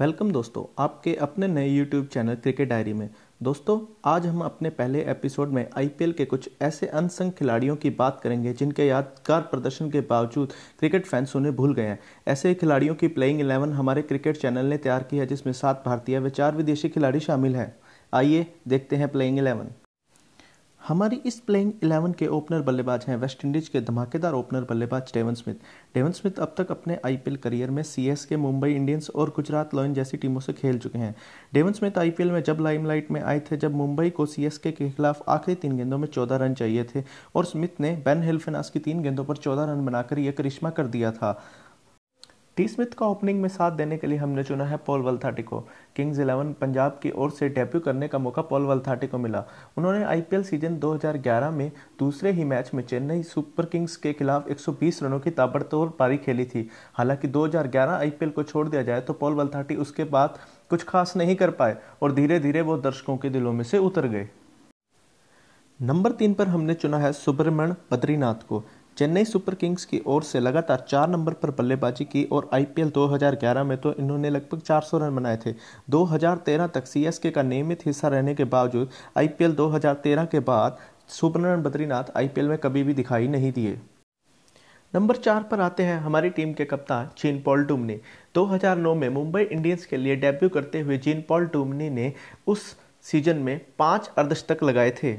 Welcome दोस्तों आपके अपने नए यूट्यूब चैनल क्रिकेट डायरी में। दोस्तों, आज हम अपने पहले एपिसोड में आईपीएल के कुछ ऐसे अनसंग खिलाड़ियों की बात करेंगे जिनके यादगार प्रदर्शन के बावजूद क्रिकेट फैंस उन्हें भूल गए हैं। ऐसे खिलाड़ियों की प्लेइंग इलेवन हमारे क्रिकेट चैनल ने तैयार की है, जिसमें सात भारतीय व चार विदेशी खिलाड़ी शामिल हैं। आइए देखते हैं प्लेइंग इलेवन हमारी इस प्लेइंग 11 के ओपनर बल्लेबाज हैं वेस्ट इंडीज के धमाकेदार ओपनर बल्लेबाज डेवन स्मिथ डेवन स्मिथ अब तक अपने आईपीएल करियर में सीएसके मुंबई इंडियंस और गुजरात लॉयन जैसी टीमों से खेल चुके हैं। डेवन स्मिथ आईपीएल में जब लाइमलाइट में आए थे, जब मुंबई को सीएसके के खिलाफ आखिरी तीन गेंदों में चौदह रन चाहिए थे और स्मिथ ने बेन हिल्फिनास की तीन गेंदों पर चौदह रन बनाकर यह करिश्मा कर दिया था। टी स्मिथ का ओपनिंग में साथ देने के लिए हमने चुना है पॉल वलथाटी को किंग्स इलेवन पंजाब की ओर से डेब्यू करने का मौका पॉल वलथाटी को मिला। उन्होंने आईपीएल सीज़न 2011 में दूसरे ही मैच में चेन्नई सुपर किंग्स के खिलाफ 120 रनों की ताबड़तोड़ पारी खेली थी। हालाँकि 2011 आईपीएल को छोड़ दिया जाए तो पॉल वलथाटी उसके बाद कुछ खास नहीं कर पाए और धीरे धीरे वो दर्शकों के दिलों में से उतर गए। नंबर तीन पर हमने चुना है सुब्रमण्य बद्रीनाथ को। चेन्नई सुपर किंग्स की ओर से लगातार चार नंबर पर बल्लेबाजी की और आईपीएल 2011 में तो इन्होंने लगभग 400 रन बनाए थे। 2013 तक सीएसके का नियमित हिस्सा रहने के बावजूद आईपीएल 2013 के बाद सुब्रमण्यम बद्रीनाथ आईपीएल में कभी भी दिखाई नहीं दिए। नंबर चार पर आते हैं हमारी टीम के कप्तान जीन पॉल टूमनी 2009 में मुंबई इंडियंस के लिए डेब्यू करते हुए जीन पॉल टूमनी ने उस सीज़न में पाँच अर्धशतक लगाए थे।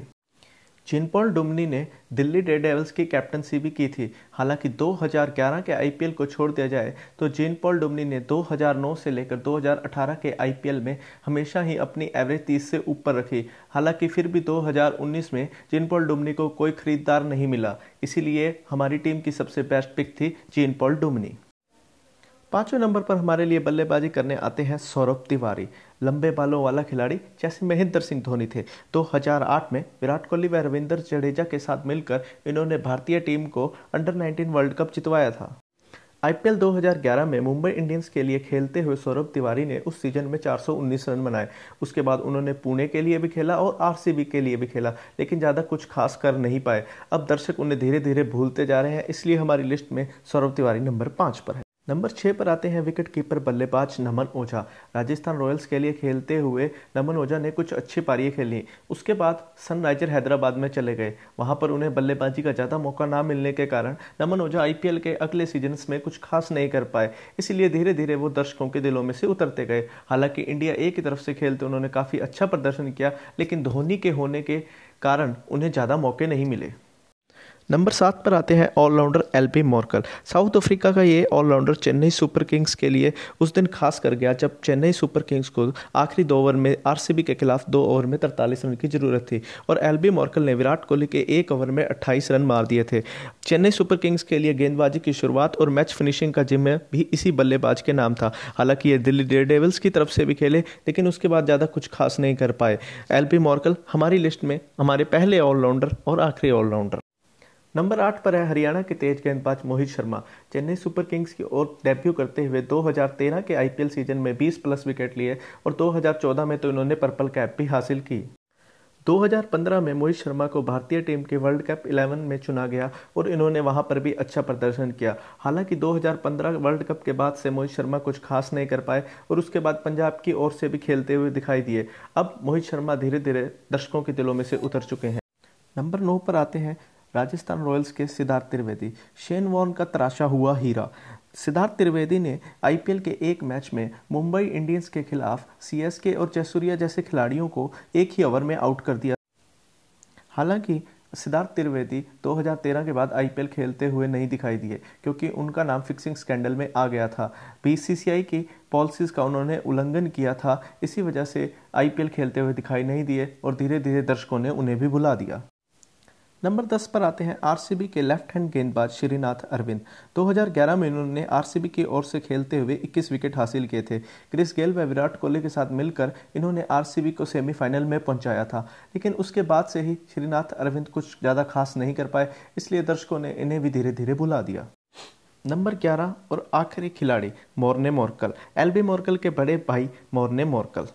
चिनपॉल डुमनी ने दिल्ली डे डेवल्स की कैप्टनसी भी की थी। हालाँकि 2011 के आईपीएल को छोड़ दिया जाए तो जिन पॉल डुमनी ने 2009 से लेकर 2018 के आईपीएल में हमेशा ही अपनी एवरेज 30 से ऊपर रखी। हालाँकि फिर भी 2019 में जिन पॉल डुमनी को कोई खरीदार नहीं मिला। इसीलिए हमारी टीम की सबसे बेस्ट पिक थी जिन पॉल डुमनी। पाँचवें नंबर पर हमारे लिए बल्लेबाजी करने आते हैं सौरभ तिवारी। लंबे बालों वाला खिलाड़ी, जैसे महेंद्र सिंह धोनी थे। 2008 में विराट कोहली व रविंद्र जडेजा के साथ मिलकर इन्होंने भारतीय टीम को अंडर 19 वर्ल्ड कप जितवाया था। आईपीएल 2011 में मुंबई इंडियंस के लिए खेलते हुए सौरभ तिवारी ने उस सीज़न में 419 रन बनाए। उसके बाद उन्होंने पुणे के लिए भी खेला और आरसीबी के लिए भी खेला, लेकिन ज़्यादा कुछ खास कर नहीं पाए। अब दर्शक उन्हें धीरे धीरे भूलते जा रहे हैं, इसलिए हमारी लिस्ट में सौरभ तिवारी नंबर पाँच पर है। नंबर छः पर आते हैं विकेट कीपर बल्लेबाज नमन ओझा। राजस्थान रॉयल्स के लिए खेलते हुए नमन ओझा ने कुछ अच्छी पारियाँ खेली उसके बाद सनराइजर हैदराबाद में चले गए। वहाँ पर उन्हें बल्लेबाजी का ज़्यादा मौका ना मिलने के कारण नमन ओझा आईपीएल के अगले सीज़न में कुछ खास नहीं कर पाए। इसलिए धीरे धीरे वो दर्शकों के दिलों में से उतरते गए। हालाँकि इंडिया ए की तरफ़ से खेलते उन्होंने काफ़ी अच्छा प्रदर्शन किया, लेकिन धोनी के होने के कारण उन्हें ज़्यादा मौके नहीं मिले। नंबर सात पर आते हैं allrounder Albie Morkel South Africa का ये ऑलराउंडर चेन्नई सुपर किंग्स के लिए उस दिन खास कर गया जब चेन्नई सुपर किंग्स को आखिरी दो ओवर में आरसीबी के खिलाफ दो ओवर में तरतालीस रन की ज़रूरत थी और एलबी मोर्कल ने विराट कोहली के एक ओवर में अट्ठाईस रन मार दिए थे। चेन्नई सुपर किंग्स के लिए गेंदबाजी की शुरुआत और मैच फिनिशिंग का जिम्मे भी इसी बल्लेबाज के नाम था। हालाँकि ये दिल्ली डेयर डेविल्स की तरफ़ से भी खेले, लेकिन उसके बाद ज़्यादा कुछ खास नहीं कर पाए। एलबी मोर्कल हमारी लिस्ट में हमारे पहले ऑलराउंडर और आखिरी ऑलराउंडर नंबर आठ पर है हरियाणा के तेज गेंदबाज मोहित शर्मा। चेन्नई सुपर किंग्स की ओर डेब्यू करते हुए 2013 के आईपीएल सीज़न में 20 प्लस विकेट लिए और 2014 में तो इन्होंने पर्पल कैप भी हासिल की। 2015 में मोहित शर्मा को भारतीय टीम के वर्ल्ड कप 11 में चुना गया और इन्होंने वहाँ पर भी अच्छा प्रदर्शन किया। हालाँकि 2015 वर्ल्ड कप के बाद से मोहित शर्मा कुछ खास नहीं कर पाए और उसके बाद पंजाब की ओर से भी खेलते हुए दिखाई दिए। अब मोहित शर्मा धीरे धीरे दर्शकों के दिलों में से उतर चुके हैं। नंबर नौ पर आते हैं राजस्थान रॉयल्स के सिद्धार्थ त्रिवेदी। शेन वॉर्न का तराशा हुआ हीरा। सिद्धार्थ त्रिवेदी ने आईपीएल के एक मैच में मुंबई इंडियंस के खिलाफ सीएसके और जयसूर्या जैसे खिलाड़ियों को एक ही ओवर में आउट कर दिया। हालाँकि, सिद्धार्थ त्रिवेदी 2013 के बाद आईपीएल खेलते हुए नहीं दिखाई दिए, क्योंकि उनका नाम फिक्सिंग स्कैंडल में आ गया था। बीसीसीआई की पॉलिसीज़ का उन्होंने उल्लंघन किया था, इसी वजह से आईपीएल खेलते हुए दिखाई नहीं दिए और धीरे धीरे दर्शकों ने उन्हें भी भुला दिया। नंबर 10 पर आते हैं आरसीबी के लेफ़्ट हैंड गेंदबाज श्रीनाथ अरविंद। 2011 में इन्होंने आरसीबी की ओर से खेलते हुए 21 विकेट हासिल किए थे। क्रिस गेल व विराट कोहली के साथ मिलकर इन्होंने आरसीबी को सेमीफाइनल में पहुँचाया था। लेकिन उसके बाद से ही श्रीनाथ अरविंद कुछ ज़्यादा खास नहीं कर पाए, इसलिए दर्शकों ने इन्हें भी धीरे धीरे भुला दिया। नंबर 11 और आखिरी खिलाड़ी मोरने मोरकल। एलबी मोरकल के बड़े भाई मोरने मोरकल।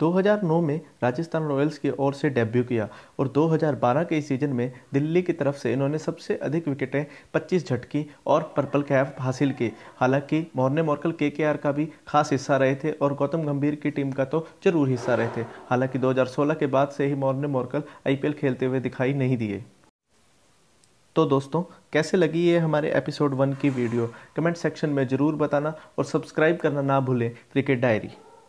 2009 में राजस्थान रॉयल्स की ओर से डेब्यू किया और 2012 के सीज़न में दिल्ली की तरफ़ से इन्होंने सबसे अधिक विकेटें 25 झटकी और पर्पल कैप हासिल की। हालाँकि मोर्ने मोर्कल के के का भी खास हिस्सा रहे थे और गौतम गंभीर की टीम का तो ज़रूर हिस्सा रहे थे। हालाँकि 2016 के बाद से ही मोर्ने मोर्कल आईपीएल खेलते हुए दिखाई नहीं दिए। तो दोस्तों, कैसे लगी ये हमारे एपिसोड वन की वीडियो? कमेंट सेक्शन में ज़रूर बताना और सब्सक्राइब करना ना भूलें क्रिकेट डायरी।